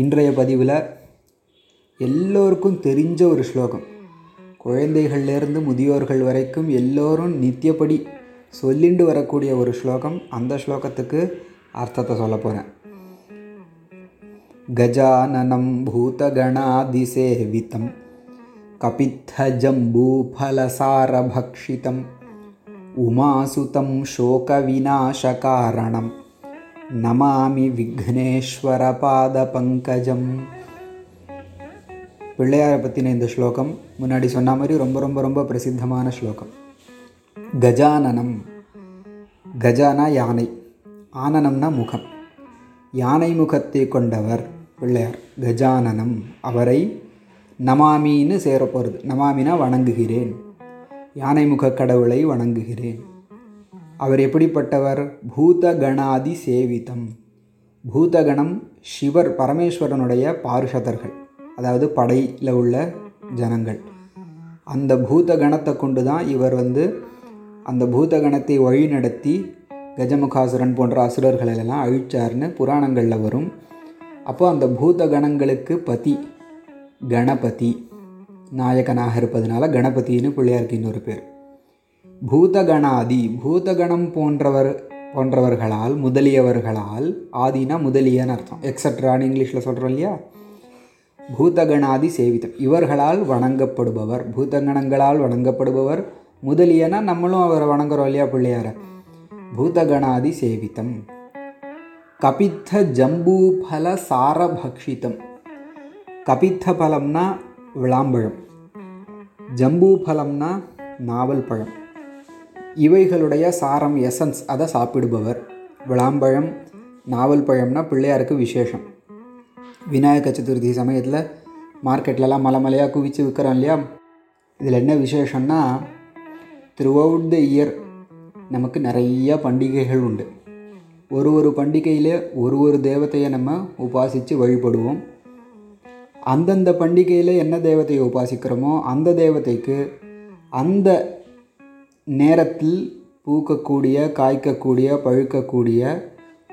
இன்றைய பதிவில் எல்லோருக்கும் தெரிஞ்ச ஒரு ஸ்லோகம். குழந்தைகள்லேருந்து முதியோர்கள் வரைக்கும் எல்லோரும் நித்தியப்படி சொல்லிண்டு வரக்கூடிய ஒரு ஸ்லோகம். அந்த ஸ்லோகத்துக்கு அர்த்தத்தை சொல்ல போகிறேன் கஜானனம் பூதகணாதிசேவிதம் கபித்தஜம்பூஃபலசாரபக்ஷிதம் உமாசுதம் சோகவிநாசகாரணம். நமாமி விக்னேஸ்வர பாத பங்கஜம் பிள்ளையாரை பற்றின இந்த ஸ்லோகம் முன்னாடி சொன்ன மாதிரி ரொம்ப ரொம்ப ரொம்ப பிரசித்தமான ஸ்லோகம். கஜானனம். கஜானா யானை. ஆனனம்னா முகம். யானை முகத்தை கொண்டவர் பிள்ளையார். கஜானனம். அவரை நமாமின்னு சேரப்போகிறது நமாமினா வணங்குகிறேன். யானை முக கடவுளை வணங்குகிறேன். அவர் எப்படிப்பட்டவர்? பூதகணாதி சேவிதம். பூதகணம் சிவர் பரமேஸ்வரனுடைய பாருஷதர்கள் அதாவது படையில் உள்ள ஜனங்கள். அந்த பூதகணத்தை கொண்டு தான் இவர் வந்து அந்த பூதகணத்தை வழிநடத்தி கஜமுகாசுரன் போன்ற அசுரர்களெல்லாம் அழிச்சார்னு புராணங்களில் வரும். அப்போ அந்த பூதகணங்களுக்கு பதி கணபதி நாயகனாக இருப்பதனால கணபதினு பிள்ளையாருக்கு இன்னொரு பேர். பூதகணாதி பூதகணம் போன்றவர் போன்றவர்களால் முதலியவர்களால் ஆதினா முதலியன்னு அர்த்தம். எக்ஸட்ரான்னு இங்கிலீஷில் சொல்கிறோம் இல்லையா? பூதகணாதி சேவிதம். இவர்களால் வணங்கப்படுபவர் பூதகணங்களால் வணங்கப்படுபவர் முதலியனா நம்மளும் அவரை வணங்குறோம் இல்லையா பிள்ளையார? பூதகணாதி சேவிதம். கபித்த ஜம்பூஃபல சாரபக்ஷிதம். கபித்த பலம்னா விளாம்பழம். ஜம்பூபலம்னா நாவல் பழம். இவைகளுடைய சாரம் எசன்ஸ் அதை சாப்பிடுபவர். விளாம்பழம் நாவல் பழம்னா பிள்ளையாருக்கு விசேஷம். விநாயக சதுர்த்தி சமயத்தில் மார்க்கெட்லலாம் மலை மலையாக குவிச்சு விற்கிறோம் இல்லையா? இதில் என்ன விசேஷம்னா த்ரூ அவுட் த இயர் நமக்கு நிறைய பண்டிகைகள் உண்டு. ஒரு ஒரு பண்டிகையில் ஒரு ஒரு தேவத்தையை நம்ம உபாசித்து வழிபடுவோம். அந்தந்த பண்டிகையில் என்ன தேவத்தையை உபாசிக்கிறோமோ அந்த தேவதைக்கு அந்த நேரத்தில் பூக்கக்கூடிய காய்க்கக்கூடிய பழுக்கக்கூடிய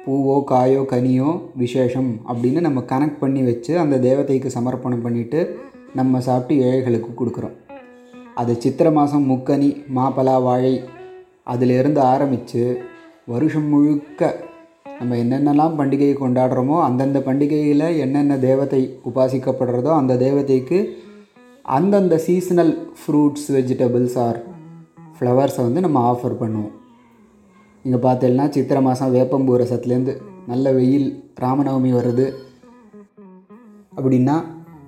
பூவோ காயோ கனியோ விசேஷம் அப்படின்னு நம்ம கனெக்ட் பண்ணி வச்சு அந்த தேவதைக்கு சமர்ப்பணம் பண்ணிவிட்டு நம்ம சாப்பிட்டு ஏழைகளுக்கு கொடுக்குறோம். அது சித்திரை மாதம் முக்கனி மாப்பலா வாழை அதிலிருந்து ஆரம்பித்து வருஷம் முழுக்க நம்ம என்னென்னலாம் பண்டிகையை கொண்டாடுறோமோ அந்தந்த பண்டிகையில் என்னென்ன தேவதை உபாசிக்கப்படுறதோ அந்த தேவதைக்கு அந்தந்த சீசனல் ஃப்ரூட்ஸ் வெஜிடபிள்ஸ் ஆர் ஃப்ளவர்ஸை வந்து நம்ம ஆஃபர் பண்ணுவோம். இங்கே பார்த்தீங்கன்னா சித்திரை மாதம் வேப்பம்பூ ரசத்துலேருந்து நல்ல வெயில் ராமநவமி வருது. அப்படின்னா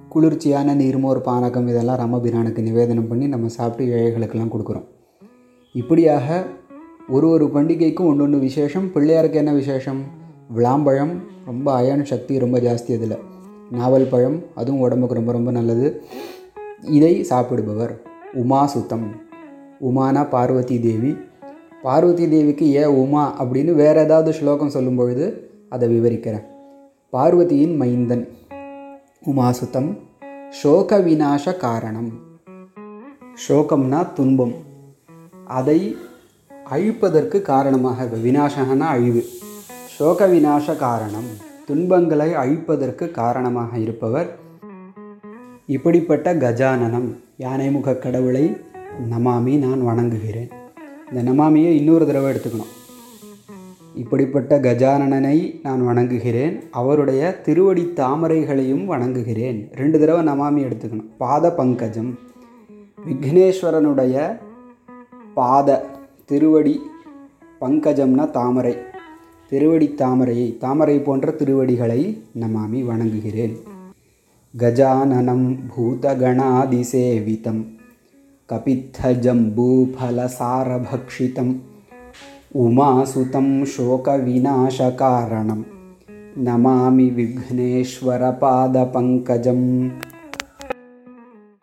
குளிர்ச்சியான நீர்மோர் பானகம் இதெல்லாம் ராமபிரானுக்கு நிவேதனம் பண்ணி நம்ம சாப்பிட்டு ஏழைகளுக்கெல்லாம் கொடுக்குறோம். இப்படியாக ஒரு ஒரு பண்டிகைக்கும் ஒன்று ஒன்று விசேஷம். பிள்ளையாருக்கு என்ன விசேஷம்? விளாம்பழம் ரொம்ப அயன் சக்தி ரொம்ப ஜாஸ்தி அதில். நாவல் பழம் அதுவும் உடம்புக்கு ரொம்ப ரொம்ப நல்லது. இதை சாப்பிடுபவர் உமா சுத்தம் உமானா பார்வதி தேவி. பார்வதி தேவிக்கு ஏன் உமா அப்படின்னு வேறு ஏதாவது ஸ்லோகம் சொல்லும்பொழுது அதை விவரிக்கிறேன். பார்வதியின் மைந்தன். உமாசுத்தம். சோக விநாச காரணம். சோகம்னா துன்பம். அதை அழிப்பதற்கு காரணமாக விநாசகனா அழிவு. சோக விநாச காரணம். துன்பங்களை அழிப்பதற்கு காரணமாக இருப்பவர் இப்படிப்பட்ட கஜானனம் யானைமுக கடவுளை நமாமி நான் வணங்குகிறேன். இந்த நமாமியை இன்னொரு தடவை எடுத்துக்கணும். இப்படிப்பட்ட கஜானனனை நான் வணங்குகிறேன். அவருடைய திருவடி தாமரைகளையும் வணங்குகிறேன். ரெண்டு தடவை நமாமி எடுத்துக்கணும். பாத பங்கஜம். விக்னேஸ்வரனுடைய பாத திருவடி பங்கஜம்னா தாமரை. திருவடி தாமரையை தாமரை போன்ற திருவடிகளை நமாமி வணங்குகிறேன். கஜானனம் பூதகணாதிசேவிதம். कपित्थजम्बूफलसारभक्षितम् उमासुतं शोकविनाशकारणं नमामि विघ्नेश्वरपादपङ्कजम्